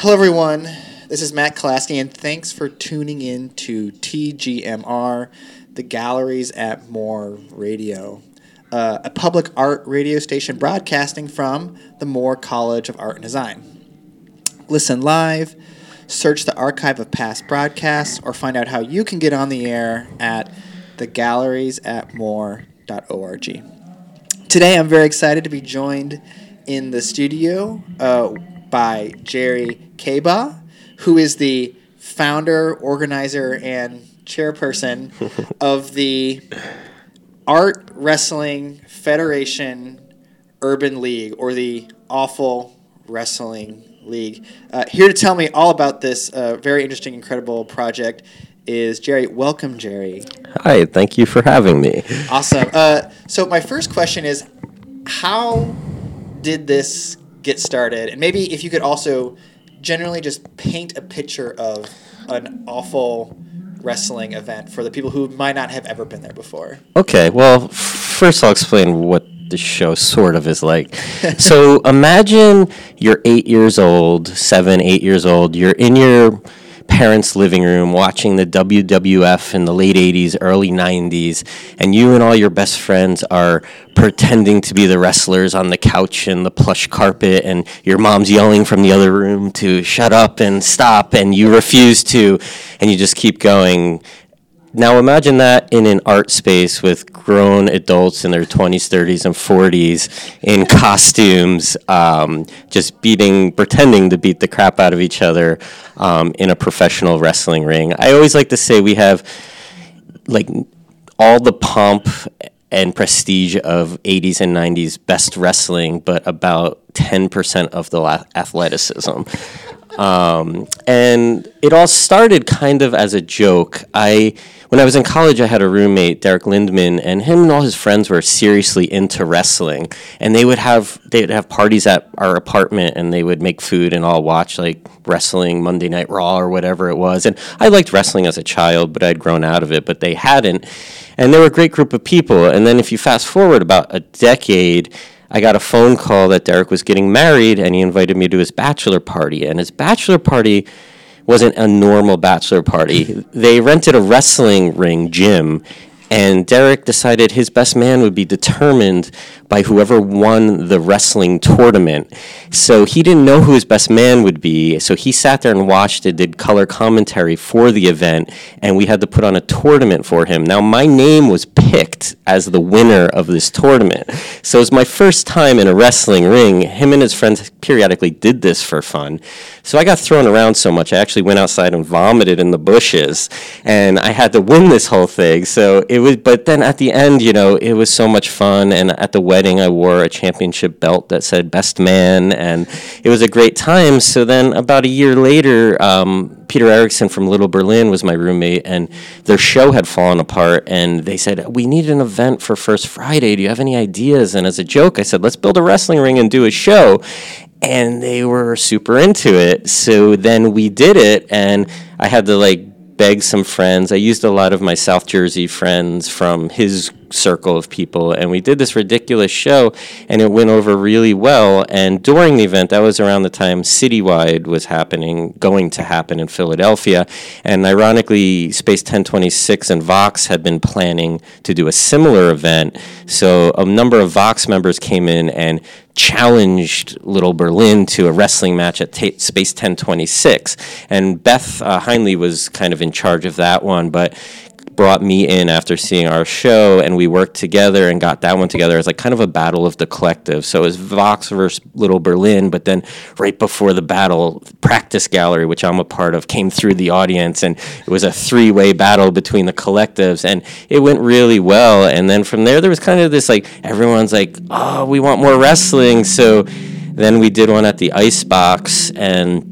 Hello, everyone. This is Matt Kalasky, and thanks for tuning in to TGMR, the Galleries at Moore Radio, uh, a public art radio station broadcasting from the Moore College of Art and Design. Listen live, search the archive of past broadcasts, or find out how you can get on the air at thegalleriesatmore.org. Today, I'm very excited to be joined in the studio uh, by Jerry Kaba, who is the founder, organizer, and chairperson of the Art Wrestling Federation Urban League, or the Awful Wrestling League. Uh, here to tell me all about this uh, very interesting, incredible project is Jerry. Welcome, Jerry. Hi, thank you for having me. Awesome. Uh, so my first question is, how did this get started? And maybe if you could also generally just paint a picture of an awful wrestling event for the people who might not have ever been there before. Okay, well, first I'll explain what the show sort of is like. so imagine you're eight years old, seven, eight years old, you're in your parents' living room watching the WWF in the late 80s, early 90s, and you and all your best friends are pretending to be the wrestlers on the couch and the plush carpet, and your mom's yelling from the other room to shut up and stop, and you refuse to, and you just keep going. Now imagine that in an art space with grown adults in their 20s, 30s, and 40s in costumes, um, just beating, pretending to beat the crap out of each other um, in a professional wrestling ring. I always like to say we have like all the pomp and prestige of 80s and 90s best wrestling, but about 10% of the athleticism. Um, and it all started kind of as a joke. I, when I was in college, I had a roommate, Derek Lindman, and him and all his friends were seriously into wrestling. And they would have they would have parties at our apartment, and they would make food and all watch like wrestling, Monday Night Raw or whatever it was. And I liked wrestling as a child, but I'd grown out of it. But they hadn't, and they were a great group of people. And then if you fast forward about a decade I got a phone call that Derek was getting married and he invited me to his bachelor party. And his bachelor party wasn't a normal bachelor party. they rented a wrestling ring gym and Derek decided his best man would be determined by whoever won the wrestling tournament. So he didn't know who his best man would be. So he sat there and watched it, did color commentary for the event, and we had to put on a tournament for him. Now, my name was picked as the winner of this tournament. So it was my first time in a wrestling ring. Him and his friends periodically did this for fun. So I got thrown around so much, I actually went outside and vomited in the bushes, and I had to win this whole thing. So it was, but then at the end, you know, it was so much fun, and at the wedding, I wore a championship belt that said "Best Man," and it was a great time. So then, about a year later, um, Peter Erickson from Little Berlin was my roommate, and their show had fallen apart. And they said, "We need an event for First Friday. Do you have any ideas?" And as a joke, I said, "Let's build a wrestling ring and do a show." And they were super into it. So then we did it, and I had to like beg some friends. I used a lot of my South Jersey friends from his circle of people, and we did this ridiculous show, and it went over really well. And during the event, that was around the time Citywide was happening, going to happen in Philadelphia, and ironically, Space 1026 and Vox had been planning to do a similar event. So a number of Vox members came in and challenged Little Berlin to a wrestling match at Space 1026. And Beth uh, Heinley was kind of in charge of that one, but brought me in after seeing our show, and we worked together and got that one together as like kind of a battle of the collective. So it was Vox versus Little Berlin, but then right before the battle, Practice Gallery, which I'm a part of, came through the audience, and it was a three way battle between the collectives, and it went really well. And then from there, there was kind of this like everyone's like, oh, we want more wrestling, so. Then we did one at the Icebox, and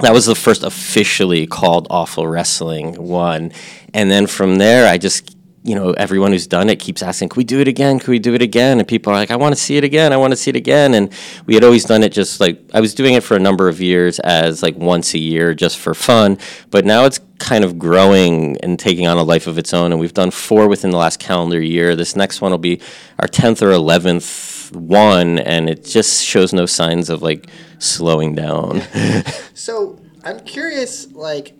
that was the first officially called Awful Wrestling one. And then from there, I just, you know, everyone who's done it keeps asking, can we do it again? Can we do it again? And people are like, I want to see it again. I want to see it again. And we had always done it just like, I was doing it for a number of years as like once a year just for fun. But now it's kind of growing and taking on a life of its own. And we've done four within the last calendar year. This next one will be our 10th or 11th one, and it just shows no signs of like slowing down. So I'm curious, like,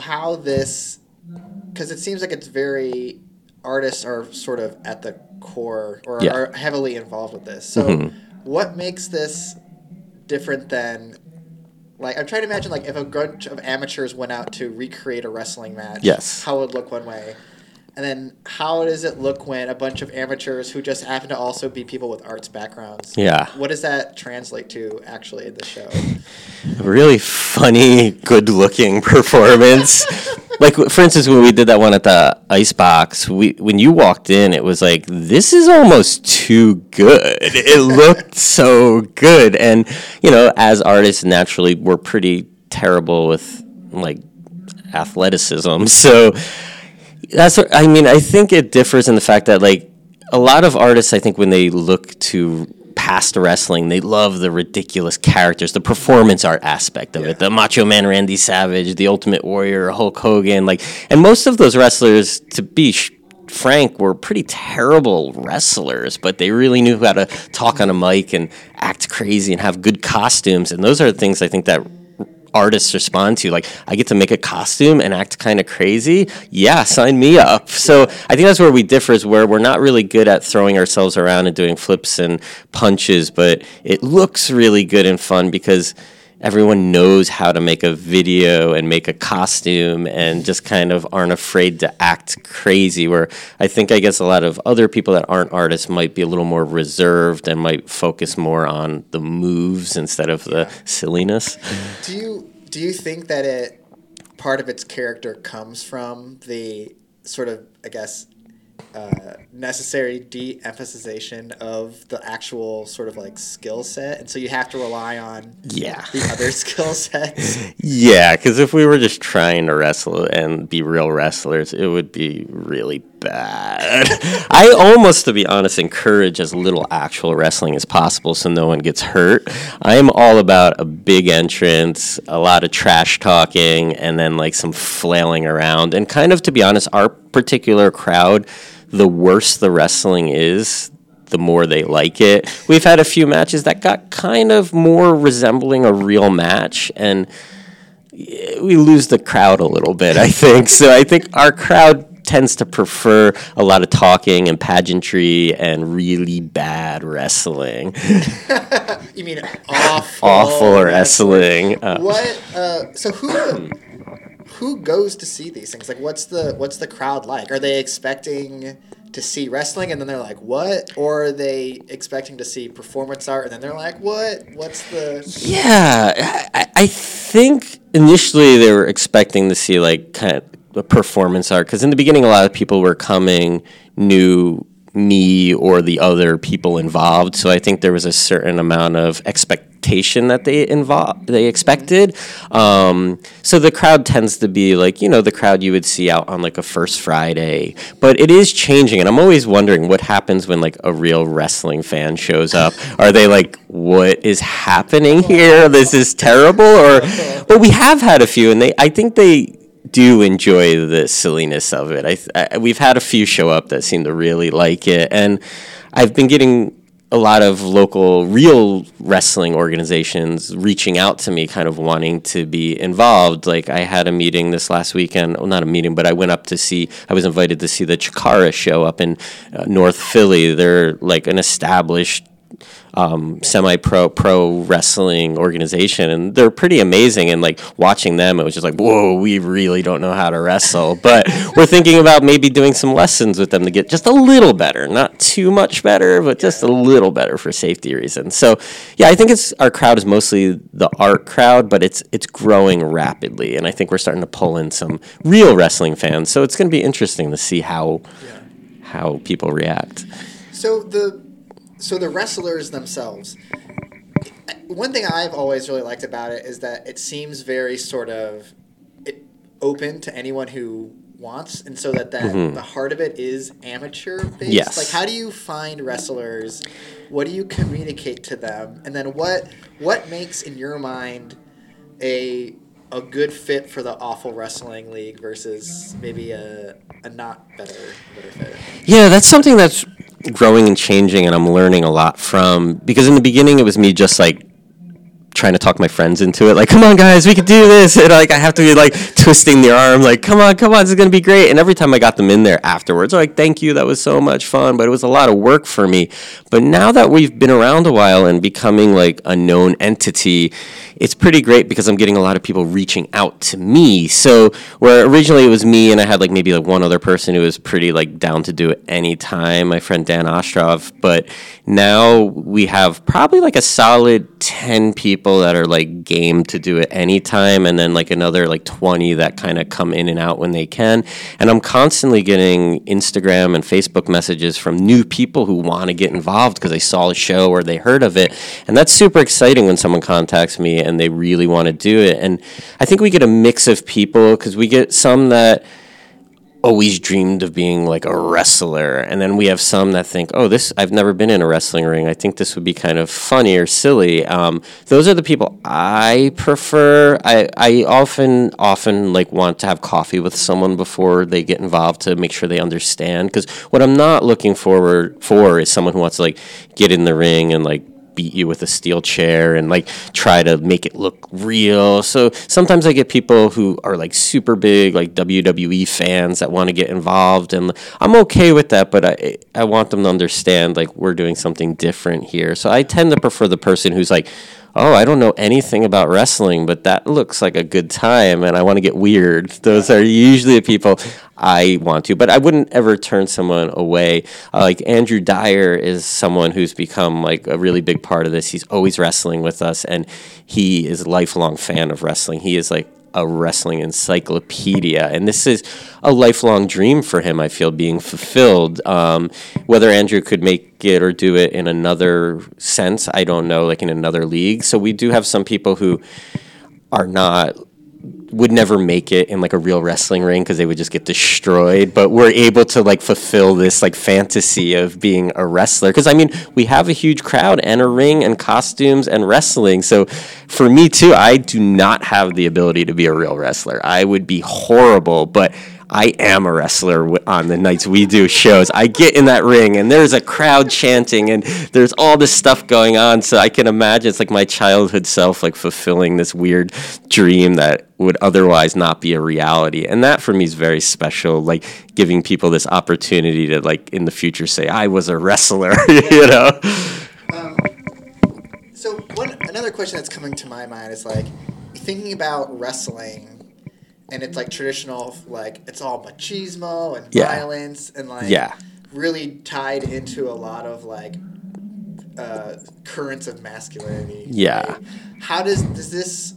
how this, because it seems like it's very artists are sort of at the core or Yeah. are heavily involved with this. So Mhm. what makes this different than? Like I'm trying to imagine, like if a bunch of amateurs went out to recreate a wrestling match, Yes. how it would look one way, and then how does it look when a bunch of amateurs who just happen to also be people with arts backgrounds yeah. what does that translate to actually in the show? a really funny, good-looking performance. like for instance, when we did that one at the Icebox, we when you walked in, it was like this is almost too good. It looked so good, and you know, as artists, naturally, we're pretty terrible with like athleticism. So that's what I mean. I think it differs in the fact that like a lot of artists, I think when they look to past wrestling, they love the ridiculous characters, the performance art aspect of Yeah. it, the Macho Man Randy Savage, the Ultimate Warrior Hulk Hogan, like, and most of those wrestlers, to be sh- frank, were pretty terrible wrestlers, but they really knew how to talk on a mic and act crazy and have good costumes, and those are the things I think that artists respond to. Like, I get to make a costume and act kind of crazy. Yeah, sign me up. So I think that's where we differ is where we're not really good at throwing ourselves around and doing flips and punches, but it looks really good and fun because everyone knows how to make a video and make a costume and just kind of aren't afraid to act crazy where i think i guess a lot of other people that aren't artists might be a little more reserved and might focus more on the moves instead of the silliness. Do you do you think that it part of its character comes from the sort of I guess uh, necessary de-emphasization of the actual sort of like skill set, and so you have to rely on yeah the other skill sets. Yeah, because if we were just trying to wrestle and be real wrestlers, it would be really bad. I almost, to be honest, encourage as little actual wrestling as possible so no one gets hurt. I am all about a big entrance, a lot of trash talking, and then like some flailing around. And kind of, to be honest, our particular crowd, the worse the wrestling is, the more they like it. We've had a few matches that got kind of more resembling a real match, and eh, we lose the crowd a little bit, I think. so I think our crowd tends to prefer a lot of talking and pageantry and really bad wrestling. You mean awful, Awful wrestling. Uh, What? Uh, so who who goes to see these things? Like, what's the what's the crowd like? Are they expecting to see wrestling and then they're like, "What?" Or are they expecting to see performance art and then they're like, "What? What's the?" Yeah, I, I think initially they were expecting to see like kind of a performance art because in the beginning a lot of people were coming knew me or the other people involved, so I think there was a certain amount of expectation that they involved they expected. Um, so the crowd tends to be like you know the crowd you would see out on like a first Friday, but it is changing, and I'm always wondering what happens when like a real wrestling fan shows up. Are they like, what is happening here? This is terrible, or but we have had a few, and they I think they do enjoy the silliness of it. I, I we've had a few show up that seem to really like it, and I've been getting a lot of local real wrestling organizations reaching out to me kind of wanting to be involved like i had a meeting this last weekend well not a meeting but i went up to see i was invited to see the chikara show up in uh, north philly they're like an established um, semi-pro pro wrestling organization and they're pretty amazing. And like watching them it was just like whoa we really don't know how to wrestle. But we're thinking about maybe doing some lessons with them to get just a little better. Not too much better but just a little better for safety reasons. So yeah i think it's our crowd is mostly the art crowd but it's it's growing rapidly. And i think we're starting to pull in some real wrestling fans. So it's going to be interesting to see how how people react. So the so the wrestlers themselves. One thing I've always really liked about it is that it seems very sort of open to anyone who wants, and so that, that the heart of it is amateur based. Mm-hmm. Yes. Like, how do you find wrestlers? What do you communicate to them? And then what what makes in your mind a a good fit for the awful wrestling league versus maybe a, a not better better fit? Yeah, that's something that's growing and changing, and I'm learning a lot from because in the beginning it was me just like trying to talk my friends into it. Like, come on, guys, we can do this. And like, I have to be like twisting their arm, like, come on, come on, this is gonna be great. And every time I got them in there afterwards, like, thank you, that was so much fun. But it was a lot of work for me. But now that we've been around a while and becoming like a known entity, it's pretty great because I'm getting a lot of people reaching out to me. So where originally it was me and I had like maybe like one other person who was pretty like down to do it anytime, my friend Dan Ostrov. But now we have probably like a solid 10 people that are like game to do it anytime and then like another like 20 that kind of come in and out when they can. And I'm constantly getting Instagram and Facebook messages from new people who want to get involved because they saw a show or they heard of it. And that's super exciting when someone contacts me and they really want to do it. And I think we get a mix of people because we get some that always dreamed of being like a wrestler. And then we have some that think oh this i've never been in a wrestling ring. I think this would be kind of funny or silly. Um, those are the people i prefer. I, I often often like want to have coffee with someone before they get involved to make sure they understand. Because what i'm not looking forward for is someone who wants to like get in the ring and like beat you with a steel chair and like try to make it look real. So sometimes I get people who are like super big like WWE fans that want to get involved and I'm okay with that, but I I want them to understand like we're doing something different here. So I tend to prefer the person who's like oh, I don't know anything about wrestling, but that looks like a good time and I want to get weird. Those are usually the people I want to, but I wouldn't ever turn someone away. Uh, like Andrew Dyer is someone who's become like a really big part of this. He's always wrestling with us and he is a lifelong fan of wrestling. He is like a wrestling encyclopedia. And this is a lifelong dream for him, I feel, being fulfilled. Um, whether Andrew could make it or do it in another sense, I don't know, like in another league. So we do have some people who are not would never make it in like a real wrestling ring because they would just get destroyed. But we're able to like fulfill this like fantasy of being a wrestler because I mean we have a huge crowd and a ring and costumes and wrestling. So for me too, I do not have the ability to be a real wrestler. I would be horrible, but I am a wrestler on the nights we do shows. I get in that ring and there's a crowd chanting and there's all this stuff going on. So I can imagine it's like my childhood self like fulfilling this weird dream that would otherwise not be a reality. And that for me is very special. Like giving people this opportunity to like in the future say I was a wrestler, you know. Um, so one another question that's coming to my mind is like thinking about wrestling and it's like traditional like it's all machismo and yeah. violence and like yeah. really tied into a lot of like uh, currents of masculinity. Yeah. Right? How does does this?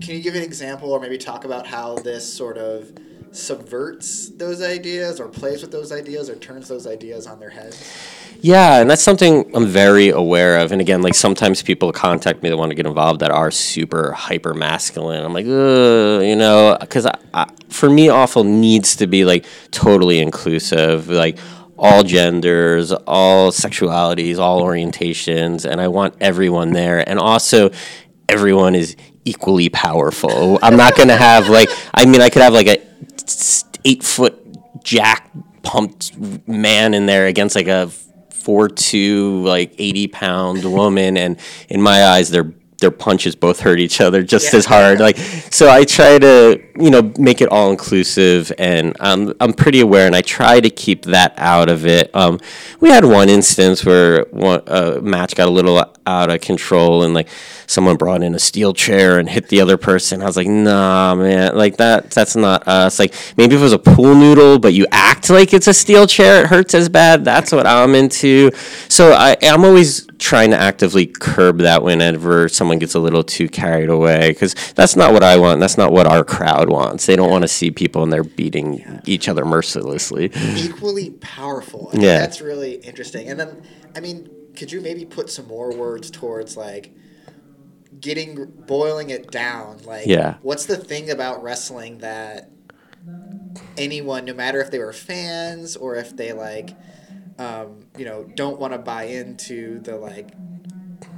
Can you give an example or maybe talk about how this sort of subverts those ideas or plays with those ideas or turns those ideas on their heads? Yeah, and that's something I'm very aware of. And again, like sometimes people contact me that want to get involved that are super hyper masculine. I'm like, you know, because for me, awful needs to be like totally inclusive, like all genders, all sexualities, all orientations, and I want everyone there. And also, everyone is equally powerful. I'm not gonna have like, I mean, I could have like a eight foot jack pumped man in there against like a four two like eighty pound woman, and in my eyes, their their punches both hurt each other just yeah. as hard. Like so, I try to you know make it all inclusive, and I'm I'm pretty aware, and I try to keep that out of it. Um, we had one instance where one a match got a little out of control, and like someone brought in a steel chair and hit the other person. I was like, nah, man, like that. That's not us. Like maybe if it was a pool noodle, but you act like it's a steel chair, it hurts as bad. That's what I'm into. So I, I'm always trying to actively curb that whenever someone gets a little too carried away, because that's not what I want. That's not what our crowd wants. They don't want to see people and they're beating yeah. each other mercilessly. Equally powerful. yeah, that's really interesting. And then, I mean, could you maybe put some more words towards like getting boiling it down like yeah what's the thing about wrestling that anyone no matter if they were fans or if they like um, you know don't want to buy into the like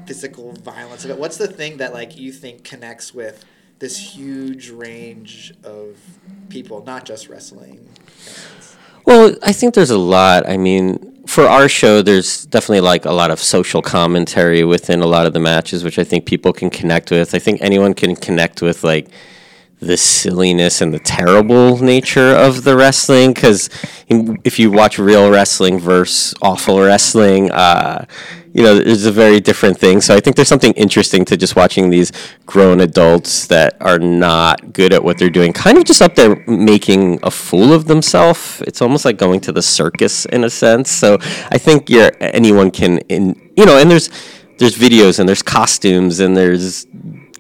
physical violence of it. What's the thing that like you think connects with this huge range of people not just wrestling well i think there's a lot. I mean for our show, there's definitely like a lot of social commentary within a lot of the matches, which I think people can connect with. I think anyone can connect with like the silliness and the terrible nature of the wrestling? Because if you watch real wrestling versus awful wrestling uh, you know it's a very different thing. So i think there's something interesting to just watching these grown adults that are not good at what they're doing kind of just up there making a fool of themselves. It's almost like going to the circus in a sense. So i think you're anyone can in you know and there's there's videos and there's costumes and there's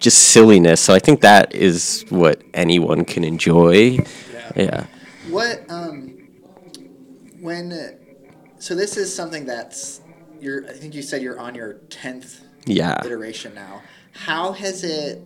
just silliness. So I think that is what anyone can enjoy. Yeah. yeah. What um when so this is something that's you're I think you said you're on your 10th yeah. iteration now. How has it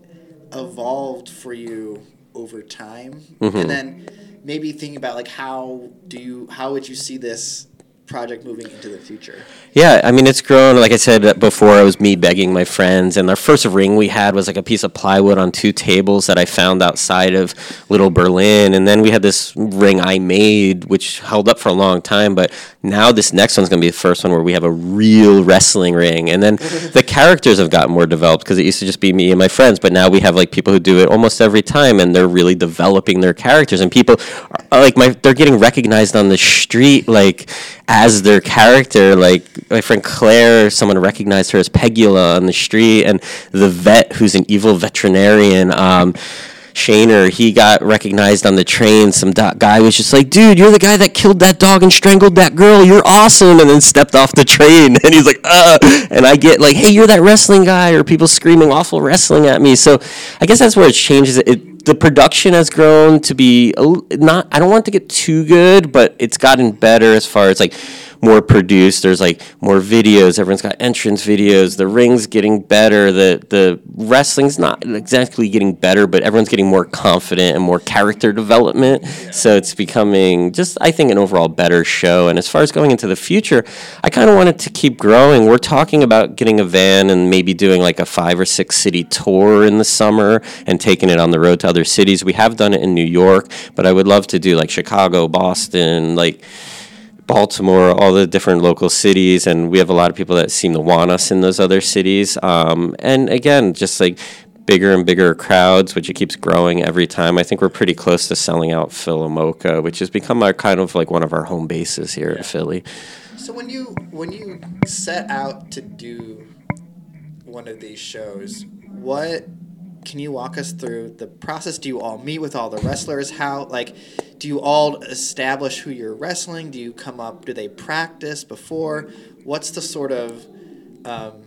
evolved for you over time? Mm-hmm. And then maybe thinking about like how do you how would you see this project moving into the future? Yeah, I mean, it's grown. Like I said before, it was me begging my friends. And our first ring we had was like a piece of plywood on two tables that I found outside of Little Berlin. And then we had this ring I made, which held up for a long time. But now this next one's going to be the first one where we have a real wrestling ring. And then the characters have gotten more developed because it used to just be me and my friends. But now we have like people who do it almost every time and they're really developing their characters. And people are like, my, they're getting recognized on the street, like, as their character. Like my friend Claire, someone recognized her as Pegula on the street, and the vet who's an evil veterinarian. Um, he got recognized on the train. Some do- guy was just like, "Dude, you're the guy that killed that dog and strangled that girl. You're awesome!" And then stepped off the train, and he's like, "Uh," and I get like, "Hey, you're that wrestling guy," or people screaming awful wrestling at me. So, I guess that's where it changes. It the production has grown to be not. I don't want to get too good, but it's gotten better as far as like more produced. There's like more videos. Everyone's got entrance videos. The ring's getting better. The the wrestling's not exactly getting better, but everyone's getting more confident and more character development. Yeah. So it's becoming just I think an overall better show. And as far as going into the future, I kind of want it to keep growing. We're talking about getting a van and maybe doing like a five or six city tour in the summer and taking it on the road to other cities. We have done it in New York, but I would love to do like Chicago, Boston, like Baltimore, all the different local cities, and we have a lot of people that seem to want us in those other cities. Um, and again, just like bigger and bigger crowds, which it keeps growing every time. I think we're pretty close to selling out PhilaMOCA, which has become our kind of like one of our home bases here yeah. in Philly. So when you when you set out to do one of these shows, what can you walk us through the process? Do you all meet with all the wrestlers? How like do you all establish who you're wrestling? Do you come up? Do they practice before? What's the sort of um,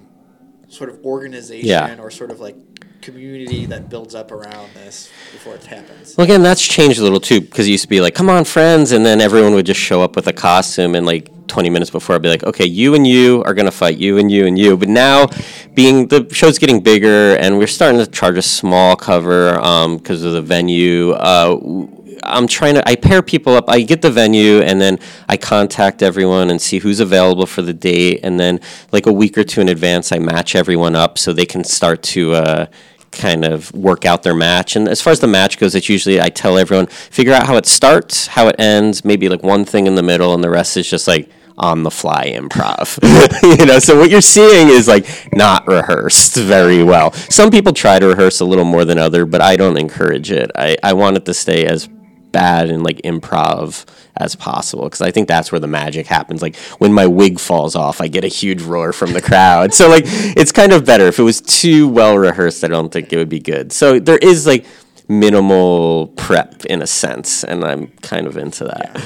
sort of organization yeah. or sort of like community that builds up around this before it happens. Well, again, that's changed a little too because it used to be like, "Come on, friends," and then everyone would just show up with a costume, and like 20 minutes before, I'd be like, "Okay, you and you are gonna fight, you and you and you." But now, being the show's getting bigger, and we're starting to charge a small cover because um, of the venue. Uh, I'm trying to I pair people up. I get the venue and then I contact everyone and see who's available for the date and then like a week or two in advance I match everyone up so they can start to uh, kind of work out their match. And as far as the match goes, it's usually I tell everyone figure out how it starts, how it ends, maybe like one thing in the middle and the rest is just like on the fly improv. you know, so what you're seeing is like not rehearsed very well. Some people try to rehearse a little more than other, but I don't encourage it. I, I want it to stay as bad and like improv as possible because I think that's where the magic happens. Like when my wig falls off, I get a huge roar from the crowd. so like it's kind of better. If it was too well rehearsed, I don't think it would be good. So there is like minimal prep in a sense, and I'm kind of into that. Yeah.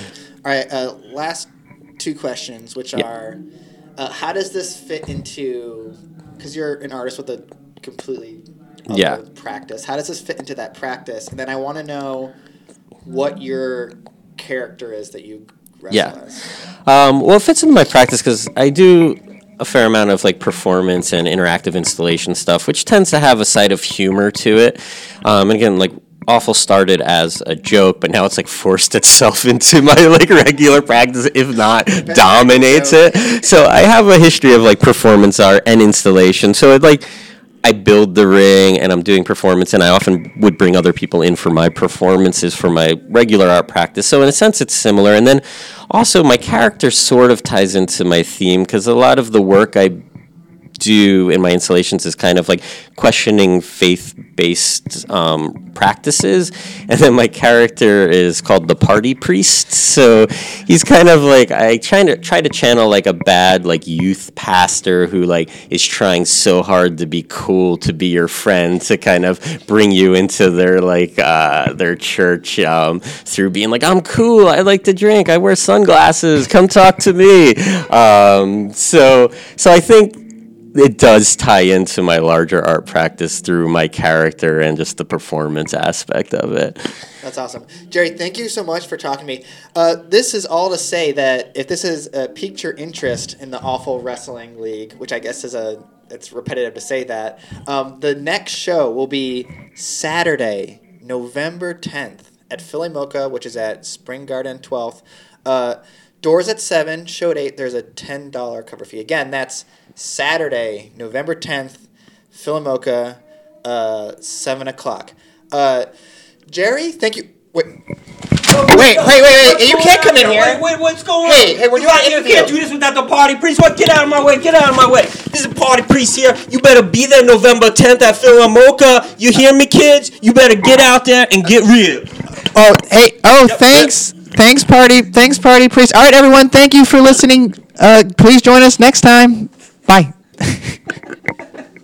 All right, uh, last two questions, which yeah. are, uh, how does this fit into? Because you're an artist with a completely yeah practice. How does this fit into that practice? And then I want to know what your character is that you wrestle yeah. as. Um, well, it fits into my practice because I do a fair amount of like performance and interactive installation stuff, which tends to have a side of humor to it. Um, and again, like awful started as a joke, but now it's like forced itself into my like regular practice, if not dominates it. So I have a history of like performance art and installation. So it like I build the ring and I'm doing performance, and I often would bring other people in for my performances for my regular art practice. So in a sense, it's similar. And then also my character sort of ties into my theme because a lot of the work I do in my installations is kind of like questioning faith based um, practices. And then my character is called the party priest. So he's kind of like, I try to try to channel like a bad like youth pastor who like is trying so hard to be cool, to be your friend, to kind of bring you into their like, uh, their church um, through being like, I'm cool, I like to drink, I wear sunglasses, come talk to me. Um, so, so I think it does tie into my larger art practice through my character and just the performance aspect of it. That's awesome. Jerry, thank you so much for talking to me. Uh, this is all to say that if this has uh, piqued your interest in the Awful Wrestling League, which I guess is a it's repetitive to say that, um, the next show will be Saturday, November 10th at PhilaMOCA, which is at Spring Garden 12th. Uh, doors at 7, show at 8. There's a $10 cover fee. Again, that's Saturday, November 10th, PhilaMOCA, uh, 7 o'clock. Uh, Jerry, thank you. Wait. Wait, wait, wait, wait! You can't come in here. Wait, wait, what's going on? hey, we're you, doing an you can't do this without the party priest. What? Get out of my way! Get out of my way! This is a party priest here. You better be there November 10th at PhilaMOCA. You hear me, kids? You better get out there and get real. Oh, hey, oh, thanks. Thanks, party. Thanks, party priest. All right, everyone, thank you for listening. Uh, please join us next time. Bye.